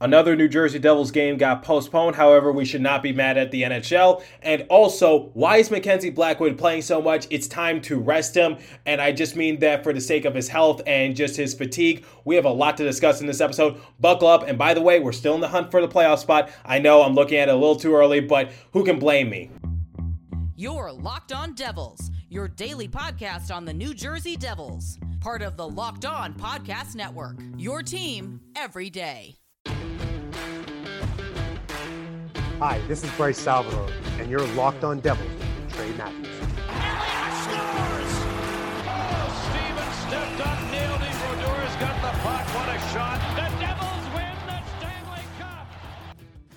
Another New Jersey Devils game got postponed. However, we should not be mad at the NHL. And also, why is Mackenzie Blackwood playing so much? It's time to rest him. And I just mean that for the sake of his health and just his fatigue. We have a lot to discuss in this episode. Buckle up. And by the way, we're still in the hunt for the playoff spot. I know I'm looking at it a little too early, but who can blame me? You're Locked On Devils, your daily podcast on the New Jersey Devils, part of the Locked On Podcast Network. Your team every day. Hi, this is Bryce Salvador, and you're locked on Devils with Trey Matthews.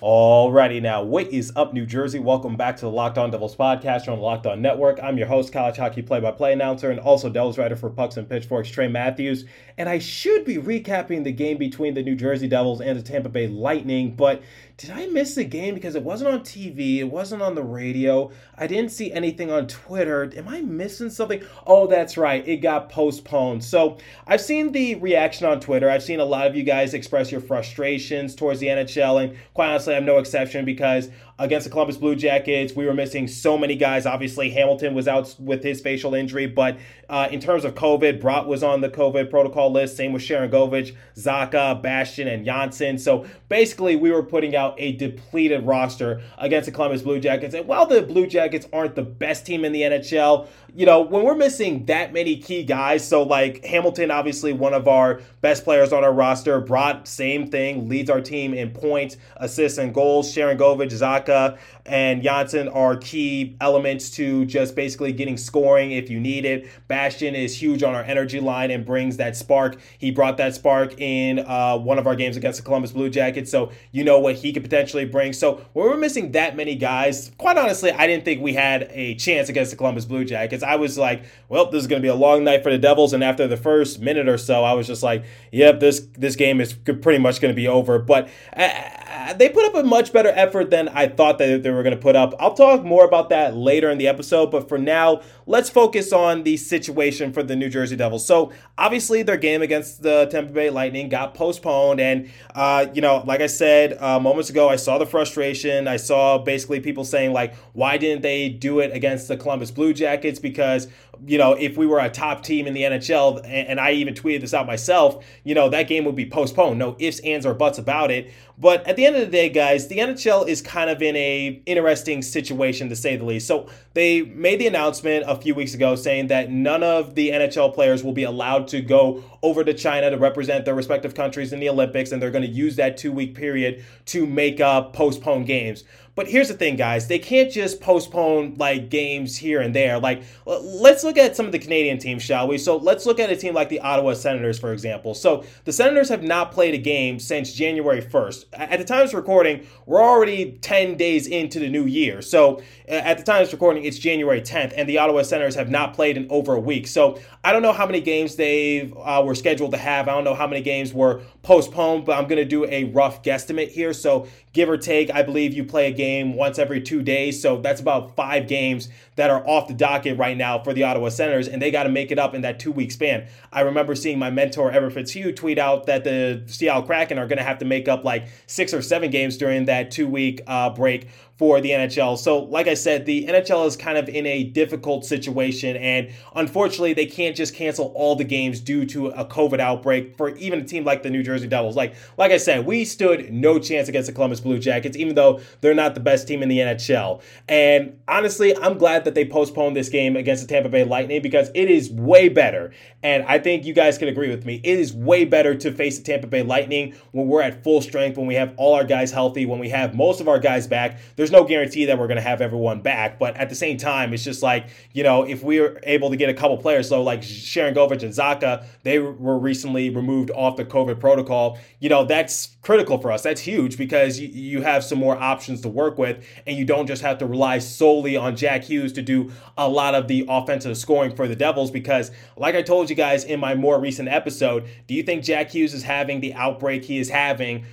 Alrighty now, what is up, New Jersey? Welcome back to the Locked On Devils podcast on the Locked On Network. I'm your host, college hockey play-by-play announcer, and also Devils writer for Pucks and Pitchforks, Trey Matthews. And I should be recapping the game between the New Jersey Devils and the Tampa Bay Lightning, but did I miss the game because it wasn't on TV, it wasn't on the radio, I didn't see anything on Twitter. Am I missing something? Oh, that's right, it got postponed. So I've seen the reaction on Twitter. I've seen a lot of you guys express your frustrations towards the NHL, and quite honestly, I'm no exception because against the Columbus Blue Jackets, we were missing so many guys. Obviously, Hamilton was out with his facial injury, but uh, in terms of COVID, Bratt was on the COVID protocol list. Same with Sharangovich, Zacha, Bastian, and Johnsson. So basically, we were putting out a depleted roster against the Columbus Blue Jackets. And while the Blue Jackets aren't the best team in the NHL, you know, when we're missing that many key guys, so like Hamilton, obviously one of our best players on our roster, Bratt, same thing, leads our team in points, assists, and goals. Sharangovich, Zacha, and Johnsson are key elements to just basically getting scoring if you need it. Bastian is huge on our energy line and brings that spark. He brought that spark in uh, one of our games against the Columbus Blue Jackets, so you know what he could potentially bring. So when we're missing that many guys, quite honestly, I didn't think we had a chance against the Columbus Blue Jackets. I was like, well, this is going to be a long night for the Devils, and after the first minute or so, I was just like, yep, this this game is pretty much going to be over. But uh, they put up a much better effort than I thought that they were going to put up. I'll talk more about that later in the episode, but for now, let's focus on the situation for the New Jersey Devils. So, obviously, their game against the Tampa Bay Lightning got postponed, and uh, you know, like I said uh, moments ago, I saw the frustration. I saw basically people saying like, why didn't they do it against the Columbus Blue Jackets? Because you know, if we were a top team in the NHL, and, I even tweeted this out myself, you know, that game would be postponed. No ifs, ands, or buts about it. But at the end of the day, guys, the NHL is kind of in a interesting situation to say the least. So they made the announcement a few weeks ago saying that none of the NHL players will be allowed to go over to China to represent their respective countries in the Olympics, and they're going to use that two week period to make up postponed games. But here's the thing, guys. They can't just postpone like games here and there. Like, let's look at some of the Canadian teams, shall we? So let's look at a team like the Ottawa Senators, for example. So the Senators have not played a game since January 1st. At the time of recording, we're already 10 days into the new year. So at the time of recording, it's January 10th, and the Ottawa Senators have not played in over a week. So I don't know how many games they uh, were scheduled to have. I don't know how many games were postponed, but I'm going to do a rough guesstimate here. So give or take, I believe you play a game once every two days. So that's about five games that are off the docket right now for the Ottawa Senators, and they got to make it up in that two week span. I remember seeing my mentor, Everett Fitzhugh, tweet out that the Seattle Kraken are going to have to make up like six or seven games during that two week uh, break for the NHL. So, like I said, the NHL is kind of in a difficult situation, and unfortunately, they can't just cancel all the games due to a COVID outbreak for even a team like the New Jersey Devils. Like, like I said, we stood no chance against the Columbus Blue Jackets, even though they're not the best team in the NHL. And honestly, I'm glad that they postponed this game against the Tampa Bay Lightning because it is way better. And I think you guys can agree with me. It is way better to face the Tampa Bay Lightning when we're at full strength, when we have all our guys healthy, when we have most of our guys back. There's no guarantee that we're going to have everyone back, but at the same time, it's just like, you know, if we are able to get a couple players, so like Sharangovich and Zacha, they were recently removed off the COVID protocol, you know, that's critical for us. That's huge because you have some more options to work with, and you don't just have to rely solely on Jack Hughes to do a lot of the offensive scoring for the Devils. Because, like I told you guys in my more recent episode, do you think Jack Hughes is having the outbreak he is having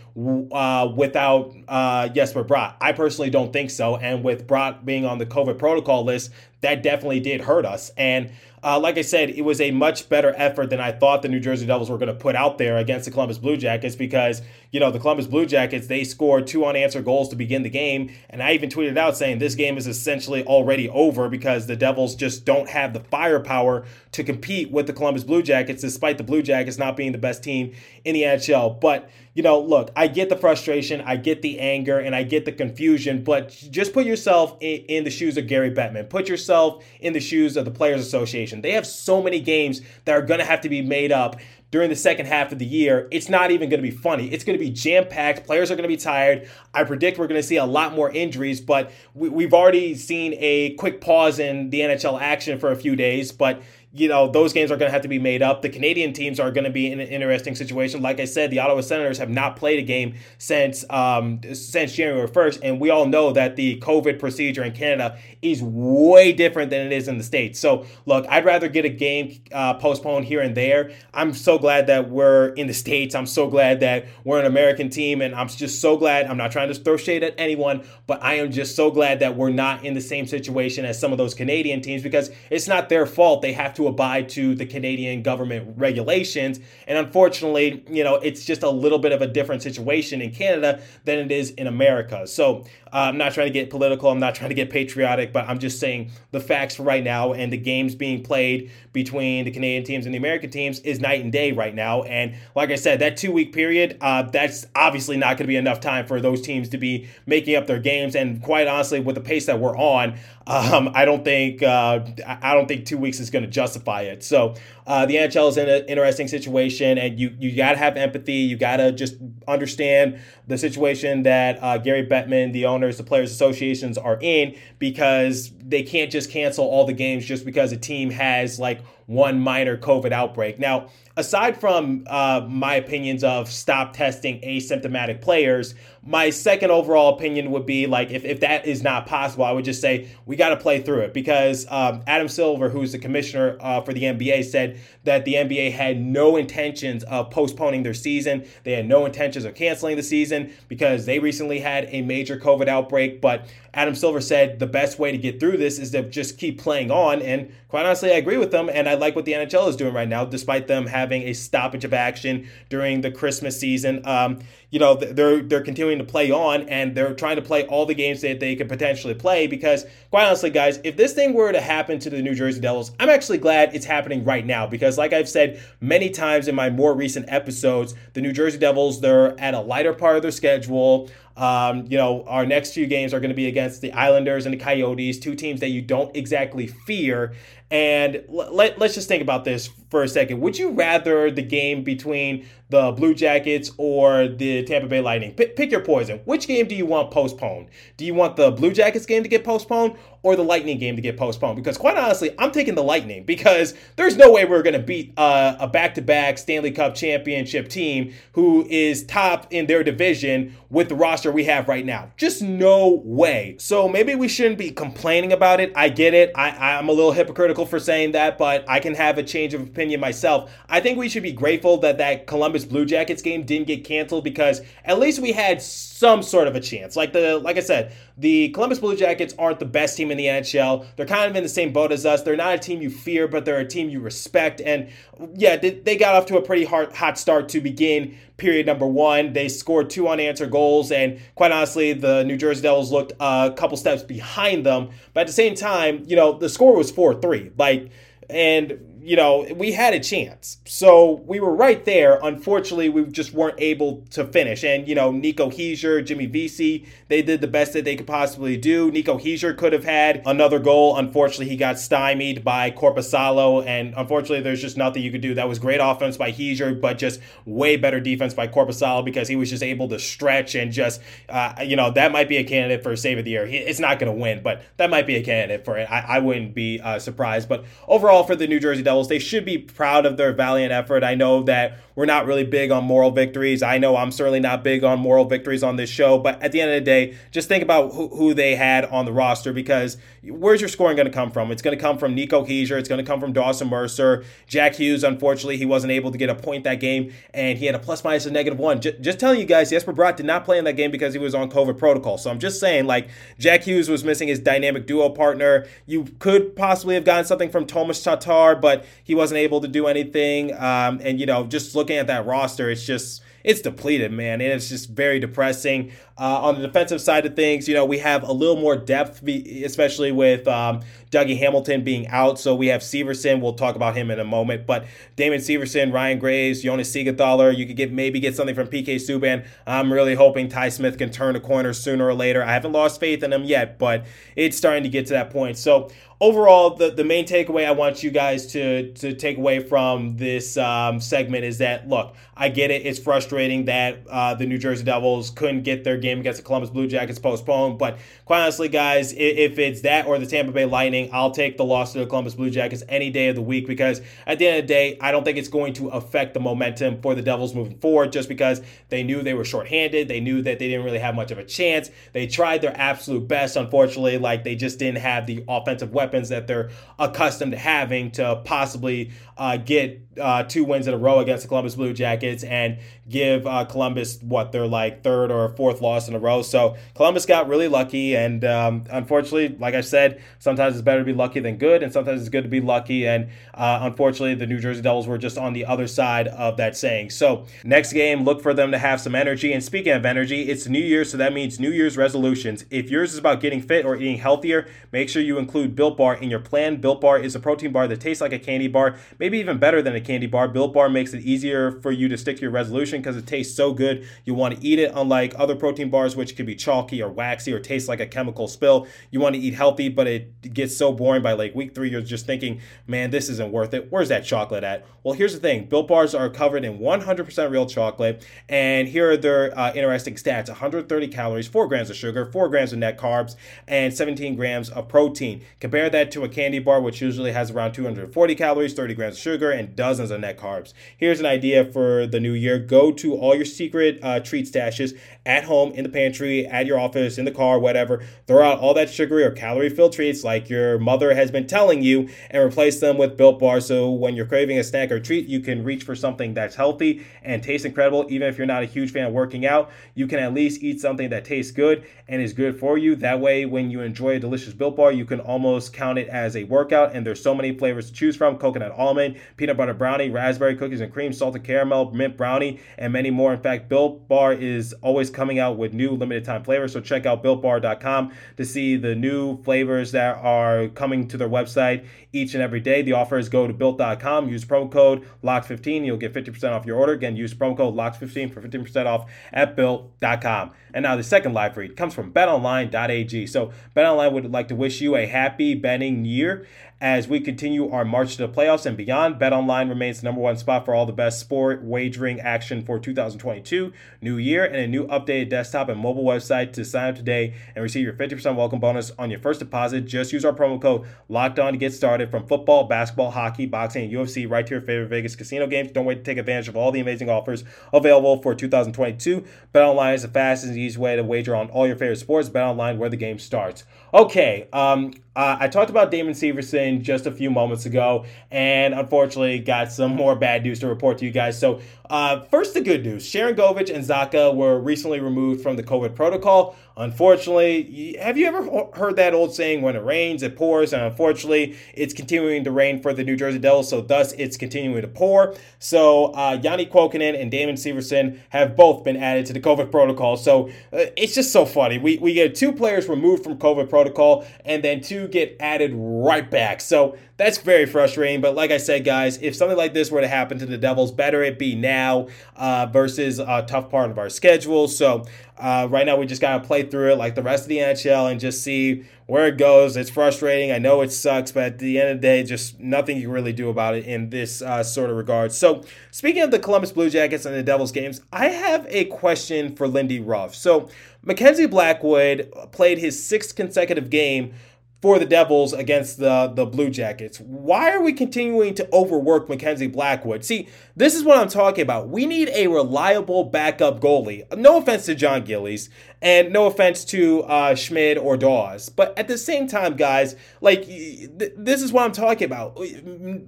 uh, without uh, Jesper Bratt? I personally don't think so. And with Bratt being on the COVID protocol list, that definitely did hurt us. And uh, like I said, it was a much better effort than I thought the New Jersey Devils were going to put out there against the Columbus Blue Jackets because, you know, the Columbus Blue Jackets, they scored two unanswered goals to begin the game. And I even tweeted out saying this game is essentially already over because the Devils just don't have the firepower to compete with the Columbus Blue Jackets, despite the Blue Jackets not being the best team in the NHL. But, you know, look, I get the frustration, I get the anger, and I get the confusion, but just put yourself in, in the shoes of Gary Bettman. Put yourself in the shoes of the Players Association. They have so many games that are going to have to be made up during the second half of the year, it's not even going to be funny. It's going to be jam packed. Players are going to be tired. I predict we're going to see a lot more injuries, but we, have already seen a quick pause in the NHL action for a few days. But you know, those games are going to have to be made up. The Canadian teams are going to be in an interesting situation. Like I said, the Ottawa Senators have not played a game since um, since January 1st, and we all know that the COVID procedure in Canada is way different than it is in the States. So, look, I'd rather get a game uh, postponed here and there. I'm so glad that we're in the States. I'm so glad that we're an American team, and I'm just so glad. I'm not trying to throw shade at anyone, but I am just so glad that we're not in the same situation as some of those Canadian teams because it's not their fault. They have to abide to the Canadian government regulations. And unfortunately, you know, it's just a little bit of a different situation in Canada than it is in America. So uh, I'm not trying to get political. I'm not trying to get patriotic, but I'm just saying the facts right now. And the games being played between the Canadian teams and the American teams is night and day right now. And like I said, that two week period, uh, that's obviously not going to be enough time for those teams to be making up their games. And quite honestly, with the pace that we're on, um, I don't think uh, I don't think two weeks is going to justify it. So uh, the NHL is in an interesting situation, and you you got to have empathy. You got to just understand the situation that uh, Gary Bettman, the owners, the players' associations are in, because they can't just cancel all the games just because a team has like one minor COVID outbreak. Now, aside from uh, my opinions of stop testing asymptomatic players, my second overall opinion would be like if, if that is not possible, I would just say we got to play through it because um, Adam Silver, who's the commissioner uh, for the NBA, said that the NBA had no intentions of postponing their season. They had no intentions of canceling the season because they recently had a major COVID outbreak. But Adam Silver said the best way to get through this is to just keep playing on. And quite honestly, I agree with them. And I like what the NHL is doing right now, despite them having a stoppage of action during the Christmas season. Um, you know they're they're continuing to play on and they're trying to play all the games that they could potentially play because quite honestly guys if this thing were to happen to the New Jersey Devils I'm actually glad it's happening right now because like I've said many times in my more recent episodes the New Jersey Devils they're at a lighter part of their schedule um, you know, our next few games are going to be against the Islanders and the Coyotes, two teams that you don't exactly fear. And let, let's just think about this for a second. Would you rather the game between the Blue Jackets or the Tampa Bay Lightning? P- pick your poison. Which game do you want postponed? Do you want the Blue Jackets game to get postponed or the Lightning game to get postponed? Because quite honestly, I'm taking the Lightning because there's no way we're going to beat uh, a back-to-back Stanley Cup championship team who is top in their division with the roster we have right now. Just no way. So maybe we shouldn't be complaining about it. I get it. I, I'm a little hypocritical for saying that, but I can have a change of opinion myself. I think we should be grateful that that Columbus Blue Jackets game didn't get canceled because at least we had some sort of a chance. Like the like I said, the Columbus Blue Jackets aren't the best team in the NHL. They're kind of in the same boat as us. They're not a team you fear, but they're a team you respect. And yeah, they, got off to a pretty hard, hot start to begin period number one. They scored two unanswered goals, and quite honestly, the New Jersey Devils looked a couple steps behind them. But at the same time, you know, the score was 4 3. Like, and you know, we had a chance. So we were right there. Unfortunately, we just weren't able to finish. And, you know, Nico Hischier, Jimmy Vesey, they did the best that they could possibly do. Nico Hischier could have had another goal. Unfortunately, he got stymied by Korpisalo. And unfortunately, there's just nothing you could do. That was great offense by Hischier, but just way better defense by Korpisalo because he was just able to stretch and just, uh, you know, that might be a candidate for save of the year. It's not going to win, but that might be a candidate for it. I, I wouldn't be uh, surprised. But overall, for the New Jersey Devils, they should be proud of their valiant effort. I know that we're not really big on moral victories. I know I'm certainly not big on moral victories on this show, but at the end of the day, just think about who, who they had on the roster because where's your scoring going to come from? It's going to come from Nico Hischier. It's going to come from Dawson Mercer. Jack Hughes, unfortunately, he wasn't able to get a point that game, and he had a plus minus of negative one. J- just telling you guys, Jesper Bratt did not play in that game because he was on COVID protocol. So I'm just saying, like, Jack Hughes was missing his dynamic duo partner. You could possibly have gotten something from Thomas Tatar, but he wasn't able to do anything. Um, and, you know, just looking at that roster, it's just it's depleted, man, and it's just very depressing. Uh, on the defensive side of things, you know, we have a little more depth, especially with um, Dougie Hamilton being out. So we have Severson. We'll talk about him in a moment. But Damon Severson, Ryan Graves, Jonas Siegenthaler. You could get maybe get something from PK Subban. I'm really hoping Ty Smith can turn a corner sooner or later. I haven't lost faith in him yet, but it's starting to get to that point. So overall, the, the main takeaway I want you guys to, to take away from this um, segment is that, look, I get it. It's frustrating that uh, the New Jersey Devils couldn't get their game against the Columbus Blue Jackets postponed. But quite honestly, guys, if it's that or the Tampa Bay Lightning, I'll take the loss to the Columbus Blue Jackets any day of the week because at the end of the day, I don't think it's going to affect the momentum for the Devils moving forward just because they knew they were shorthanded. They knew that they didn't really have much of a chance. They tried their absolute best. Unfortunately, like they just didn't have the offensive weapons that they're accustomed to having to possibly uh, get uh, two wins in a row against the Columbus Blue Jackets and give uh, Columbus what they're like third or fourth loss in a row. So Columbus got really lucky, and um, unfortunately, like I said, sometimes it's better to be lucky than good, and sometimes it's good to be lucky. And uh, unfortunately, the New Jersey Devils were just on the other side of that saying. So next game, look for them to have some energy. And speaking of energy, it's New Year, so that means New Year's resolutions. If yours is about getting fit or eating healthier, make sure you include Built Bar in your plan. Built Bar is a protein bar that tastes like a candy bar, maybe even better than a candy bar. Built Bar makes it easier for you to stick to your resolution because it tastes so good. You want to eat it, unlike other protein bars, which can be chalky or waxy or taste like a chemical spill. You want to eat healthy, but it gets so boring by like week three, you're just thinking, man, this isn't worth it. Where's that chocolate at? Well, here's the thing Built Bars are covered in 100% real chocolate. And here are their uh, interesting stats 130 calories, 4 grams of sugar, 4 grams of net carbs, and 17 grams of protein. Compare that to a candy bar, which usually has around 240 calories, 30 grams of sugar, and dozens of net carbs. Here's an idea for the new year go to all your secret uh, treat stashes at home, in the pantry, at your office, in the car, whatever. Throw out all that sugary or calorie filled treats like your mother has been telling you and replace them with built bars so when you're craving a snack or treat, you can reach for something that's healthy and tastes incredible. Even if you're not a huge fan of working out, you can at least eat something that tastes good and is good for you. That way, when you enjoy a delicious built bar, you can almost count it as a workout. And there's so many flavors to choose from coconut almond, peanut butter brownie, raspberry cookies and cream, salted caramel, mint brownie, and many more. In fact, Built Bar is always coming out with new limited time flavors. So check out builtbar.com to see the new flavors that are coming to their website each and every day. The offers go to built.com. Use promo code LOCKS15. You'll get 50% off your order. Again, use promo code LOCKS15 for 15% off at built.com. And now the second live read comes from betonline.ag. So BetOnline would like to wish you a happy betting year as we continue our march to the playoffs and beyond. BetOnline remains the number one spot for all the best sport wagering action for 2022 new year and a new updated desktop and mobile website to sign up today and receive your 50% welcome bonus on your first deposit. Just use our promo code locked on to get started from football, basketball, hockey, boxing, and UFC right to your favorite Vegas casino games. Don't wait to take advantage of all the amazing offers available for 2022. BetOnline is the fastest and easiest way to wager on all your favorite sports. BetOnline where the game starts. Okay, um, uh, I talked about Damon Severson just a few moments ago, and unfortunately got some more bad news to report to you guys. So, uh, first, the good news Sharangovich and Zacha were recently removed from the COVID protocol. Unfortunately, have you ever heard that old saying, when it rains, it pours? And unfortunately, it's continuing to rain for the New Jersey Devils, so thus it's continuing to pour. So, uh, Janne Kuokkanen and Damon Severson have both been added to the COVID protocol. So, uh, it's just so funny. We, we get two players removed from COVID protocol and then two get added right back. So, that's very frustrating. But like I said, guys, if something like this were to happen to the Devils, better it be now uh, versus a tough part of our schedule. So uh, right now, we just got to play through it like the rest of the NHL and just see where it goes. It's frustrating. I know it sucks, but at the end of the day, just nothing you can really do about it in this uh, sort of regard. So, speaking of the Columbus Blue Jackets and the Devils games, I have a question for Lindy Ruff. So, Mackenzie Blackwood played his sixth consecutive game for the Devils against the, the Blue Jackets. Why are we continuing to overwork Mackenzie Blackwood? See, this is what I'm talking about. We need a reliable backup goalie. No offense to John Gillies, and no offense to uh, Schmid or Daws. But at the same time, guys, like, th- this is what I'm talking about.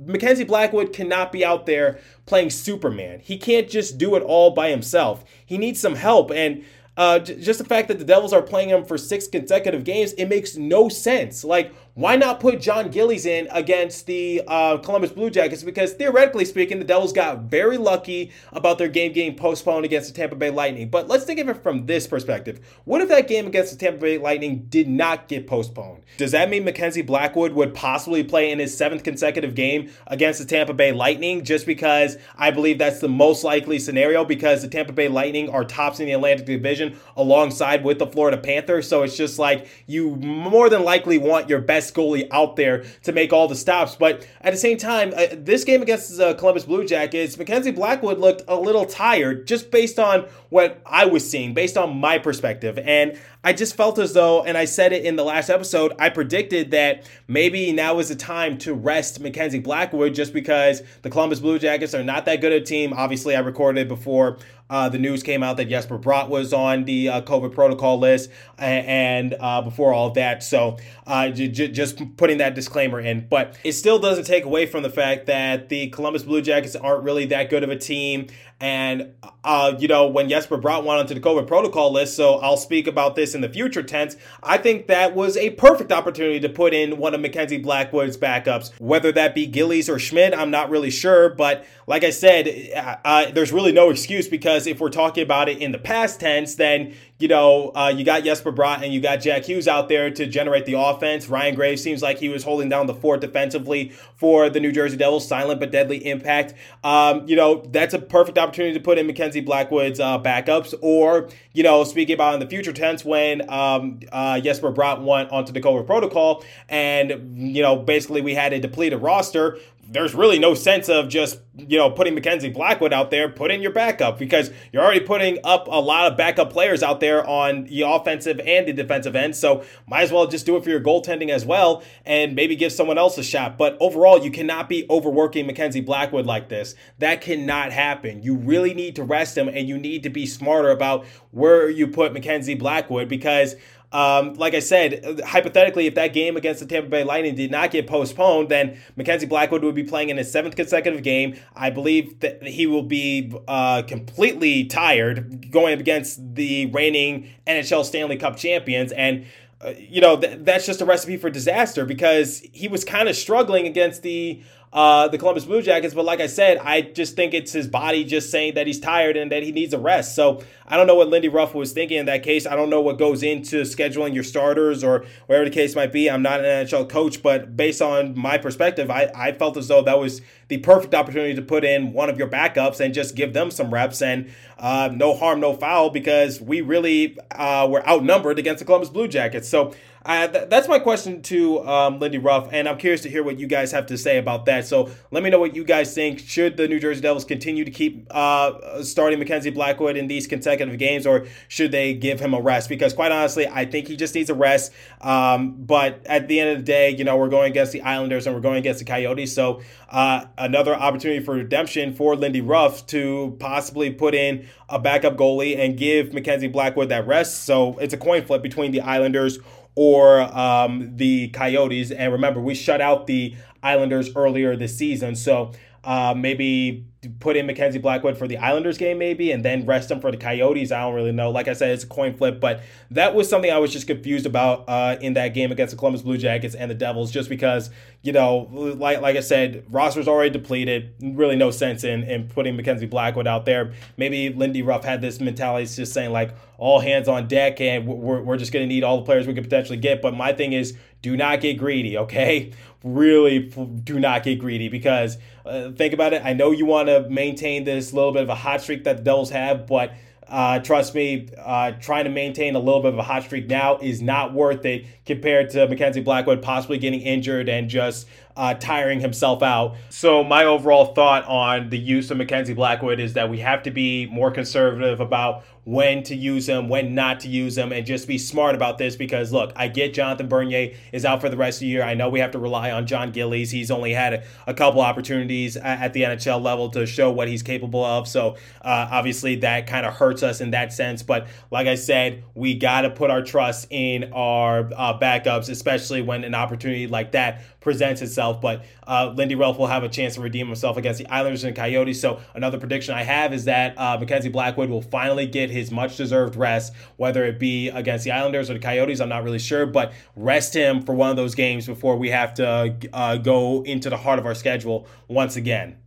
Mackenzie Blackwood cannot be out there playing Superman. He can't just do it all by himself. He needs some help. And uh, just the fact that the Devils are playing him for six consecutive games, it makes no sense. Like, why not put John Gillies in against the uh, Columbus Blue Jackets? Because theoretically speaking, the Devils got very lucky about their game getting postponed against the Tampa Bay Lightning. But let's think of it from this perspective. What if that game against the Tampa Bay Lightning did not get postponed? Does that mean Mackenzie Blackwood would possibly play in his seventh consecutive game against the Tampa Bay Lightning just because I believe that's the most likely scenario because the Tampa Bay Lightning are tops in the Atlantic Division alongside with the Florida Panthers. So it's just like you more than likely want your best best goalie out there to make all the stops. But at the same time, uh, this game against the uh, Columbus Blue Jackets, Mackenzie Blackwood looked a little tired just based on what I was seeing, based on my perspective. And I just felt as though, and I said it in the last episode, I predicted that maybe now is the time to rest Mackenzie Blackwood just because the Columbus Blue Jackets are not that good a team. Obviously, I recorded before uh, the news came out that Jesper Bratt was on the uh, COVID protocol list, and, uh, before all that, so uh, j- j- just putting that disclaimer in. But it still doesn't take away from the fact that the Columbus Blue Jackets aren't really that good of a team. And, uh, you know, when Jesper Bratt went onto the COVID protocol list, so I'll speak about this in the future tense, I think that was a perfect opportunity to put in one of Mackenzie Blackwood's backups. Whether that be Gillies or Schmid, I'm not really sure. But like I said, uh, uh, there's really no excuse because if we're talking about it in the past tense, then you know, uh, you got Jesper Bratt and you got Jack Hughes out there to generate the offense. Ryan Graves seems like he was holding down the fort defensively for the New Jersey Devils, silent but deadly impact. Um, you know, that's a perfect opportunity to put in Mackenzie Blackwood's uh, backups, or you know, speaking about in the future tense when um, uh, Jesper Bratt went onto the COVID protocol, and you know, basically we had a depleted roster there's really no sense of just, you know, putting Mackenzie Blackwood out there, put in your backup because you're already putting up a lot of backup players out there on the offensive and the defensive end. So might as well just do it for your goaltending as well and maybe give someone else a shot. But overall, you cannot be overworking Mackenzie Blackwood like this. That cannot happen. You really need to rest him and you need to be smarter about where you put Mackenzie Blackwood because um, like I said, hypothetically, if that game against the Tampa Bay Lightning did not get postponed, then Mackenzie Blackwood would be playing in his seventh consecutive game. I believe that he will be uh, completely tired going up against the reigning NHL Stanley Cup champions. And uh, you know, th- that's just a recipe for disaster because he was kind of struggling against the uh, the Columbus Blue Jackets. But like I said, I just think it's his body just saying that he's tired and that he needs a rest. So I don't know what Lindy Ruff was thinking in that case. I don't know what goes into scheduling your starters or whatever the case might be. I'm not an NHL coach, but based on my perspective, I, I felt as though that was the perfect opportunity to put in one of your backups and just give them some reps and uh, no harm, no foul because we really uh, were outnumbered against the Columbus Blue Jackets. So uh, th- that's my question to um, Lindy Ruff, and I'm curious to hear what you guys have to say about that. So let me know what you guys think. Should the New Jersey Devils continue to keep uh, starting Mackenzie Blackwood in these consecutive games, or should they give him a rest? Because quite honestly, I think he just needs a rest. Um, but at the end of the day, you know, we're going against the Islanders and we're going against the Coyotes. So uh, another opportunity for redemption for Lindy Ruff to possibly put in a backup goalie and give Mackenzie Blackwood that rest. So it's a coin flip between the Islanders or um, the Coyotes. And remember, we shut out the Islanders earlier this season. So uh, maybe put in Mackenzie Blackwood for the Islanders game, maybe, and then rest him for the Coyotes. I don't really know. Like I said, it's a coin flip, but that was something I was just confused about uh, in that game against the Columbus Blue Jackets and the Devils, just because you know, like like I said, roster's already depleted. Really, no sense in in putting Mackenzie Blackwood out there. Maybe Lindy Ruff had this mentality, just saying like all hands on deck, and we're we're just going to need all the players we could potentially get. But my thing is, do not get greedy, okay? Really, do not get greedy because uh, think about it. I know you want to maintain this little bit of a hot streak that the Devils have, but uh, trust me, uh, trying to maintain a little bit of a hot streak now is not worth it compared to Mackenzie Blackwood possibly getting injured and just uh, tiring himself out. So, my overall thought on the use of Mackenzie Blackwood is that we have to be more conservative about when to use him, when not to use him, and just be smart about this because look, I get Jonathan Bernier is out for the rest of the year. I know we have to rely on John Gillies. He's only had a, a couple opportunities at the NHL level to show what he's capable of. So uh, obviously that kind of hurts us in that sense. But like I said, we got to put our trust in our uh, backups, especially when an opportunity like that presents itself. But uh, Lindy Ruff will have a chance to redeem himself against the Islanders and Coyotes. So another prediction I have is that uh, Mackenzie Blackwood will finally get his much deserved rest, whether it be against the Islanders or the Coyotes. I'm not really sure, but rest him for one of those games before we have to uh, go into the heart of our schedule once again.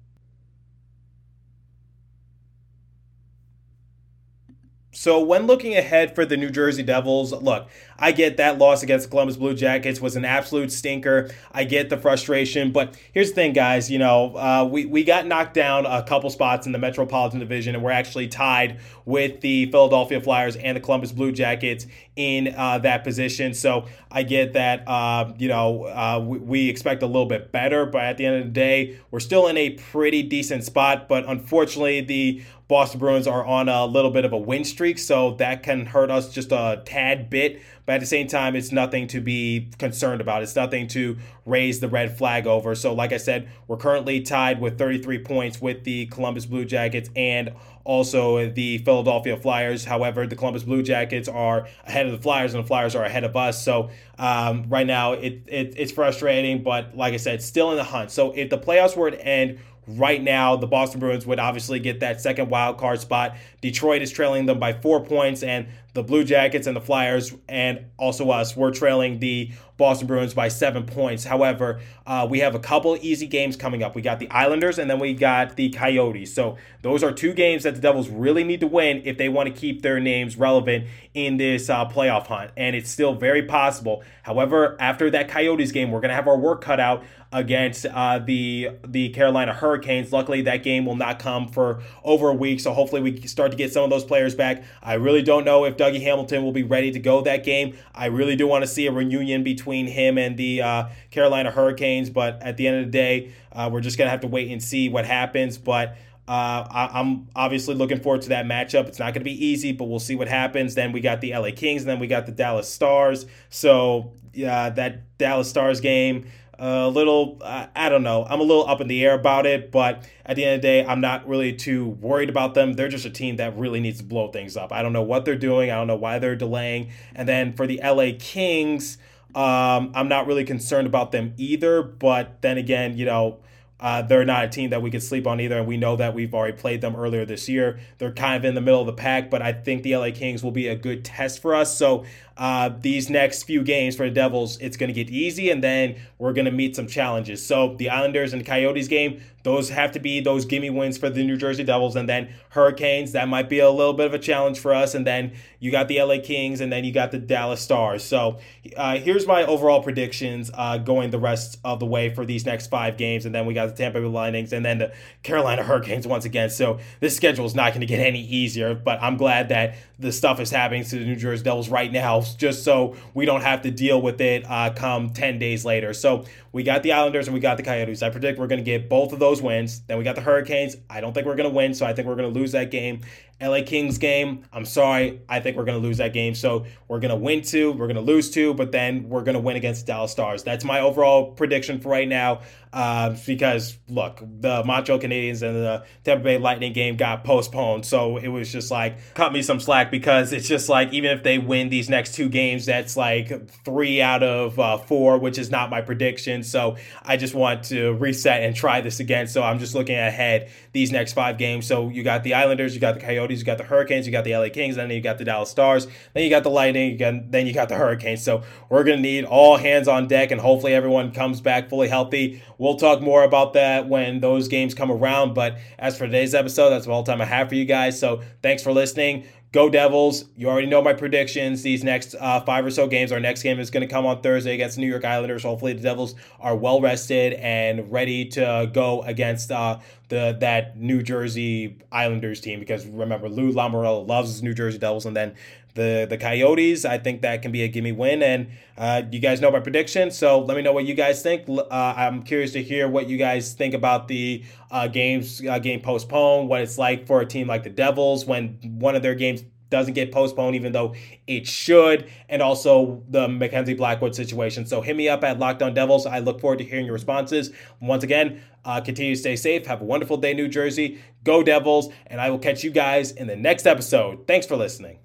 So when looking ahead for the New Jersey Devils, look, I get that loss against the Columbus Blue Jackets was an absolute stinker. I get the frustration, but here's the thing, guys. You know, uh, we we got knocked down a couple spots in the Metropolitan Division, and we're actually tied with the Philadelphia Flyers and the Columbus Blue Jackets in uh, that position. So I get that. Uh, you know, uh, we, we expect a little bit better, but at the end of the day, we're still in a pretty decent spot. But unfortunately, the Boston Bruins are on a little bit of a win streak, so that can hurt us just a tad bit. But at the same time, it's nothing to be concerned about. It's nothing to raise the red flag over. So, like I said, we're currently tied with 33 points with the Columbus Blue Jackets and also the Philadelphia Flyers. However, the Columbus Blue Jackets are ahead of the Flyers, and the Flyers are ahead of us. So um, right now, it, it it's frustrating, but like I said, still in the hunt. So if the playoffs were to end right now, the Boston Bruins would obviously get that second wild card spot. Detroit is trailing them by four points, and the Blue Jackets and the Flyers, and also us, we're trailing the Boston Bruins by seven points. However, uh, we have a couple easy games coming up. We got the Islanders and then we got the Coyotes. So those are two games that the Devils really need to win if they want to keep their names relevant in this uh, playoff hunt. And it's still very possible. However, after that Coyotes game, we're going to have our work cut out against uh, the the Carolina Hurricanes. Luckily, that game will not come for over a week, so hopefully we start to get some of those players back. I really don't know if Dougie Hamilton will be ready to go that game. I really do want to see a reunion between him and the uh, Carolina Hurricanes, but at the end of the day, uh, we're just gonna have to wait and see what happens. But uh, I, am obviously looking forward to that matchup. It's not going to be easy, but we'll see what happens. Then we got the LA Kings, and then we got the Dallas Stars. So yeah, that Dallas Stars game a little uh, i don't know. I'm a little up in the air about it but at the end of the day i'm not really too worried about them. They're just a team that really needs to blow things up. I don't know what they're doing. I don't know why they're delaying. And then for the la kings um, i'm not really concerned about them either. But then again you know uh, they're not a team that we could sleep on either, and we know that we've already played them earlier this year. They're kind of in the middle of the pack, but I think the LA Kings will be a good test for us. So uh, these next few games for the Devils, it's going to get easy, and then we're going to meet some challenges. So the Islanders and Coyotes game, those have to be those gimme wins for the New Jersey Devils, and then Hurricanes, that might be a little bit of a challenge for us, and then you got the LA Kings, and then you got the Dallas Stars. So uh, here's my overall predictions uh, going the rest of the way for these next five games, and then we got the Tampa Bay Lightnings, and then the Carolina Hurricanes once again. So this schedule is not going to get any easier, but I'm glad that the stuff is happening to the New Jersey Devils right now, just so we don't have to deal with it uh, come 10 days later. So we got the Islanders and we got the Coyotes. I predict we're going to get both of those wins. Then we got the Hurricanes. I don't think we're going to win, so I think we're going to lose that game. LA Kings game, I'm sorry. I think we're going to lose that game. So we're going to win two, we're going to lose two, but then we're going to win against Dallas Stars. That's my overall prediction for right now. Uh, because look, the Montreal Canadiens and the Tampa Bay Lightning game got postponed. So it was just like, cut me some slack because it's just like, even if they win these next two games, that's like three out of uh, four, which is not my prediction. So I just want to reset and try this again. So I'm just looking ahead these next five games. So you got the Islanders, you got the Coyotes, you got the Hurricanes, you got the LA Kings, then you got the Dallas Stars, then you got the Lightning, got, then you got the Hurricanes. So we're going to need all hands on deck, and hopefully everyone comes back fully healthy. We'll talk more about that when those games come around. But as for today's episode, that's all the time I have for you guys. So thanks for listening. Go Devils. You already know my predictions. These next uh, five or so games. Our next game is going to come on Thursday against New York Islanders. Hopefully, the Devils are well rested and ready to go against uh, the that New Jersey Islanders team. Because remember, Lou Lamoriello loves New Jersey Devils. And then the the Coyotes. I think that can be a gimme win. And uh, you guys know my prediction, so let me know what you guys think. Uh, I'm curious to hear what you guys think about the uh, games uh, game postponed, what it's like for a team like the Devils when one of their games doesn't get postponed, even though it should, and also the Mackenzie Blackwood situation. So hit me up at Locked On Devils. I look forward to hearing your responses. Once again, uh, continue to stay safe. Have a wonderful day, New Jersey. Go Devils, and I will catch you guys in the next episode. Thanks for listening.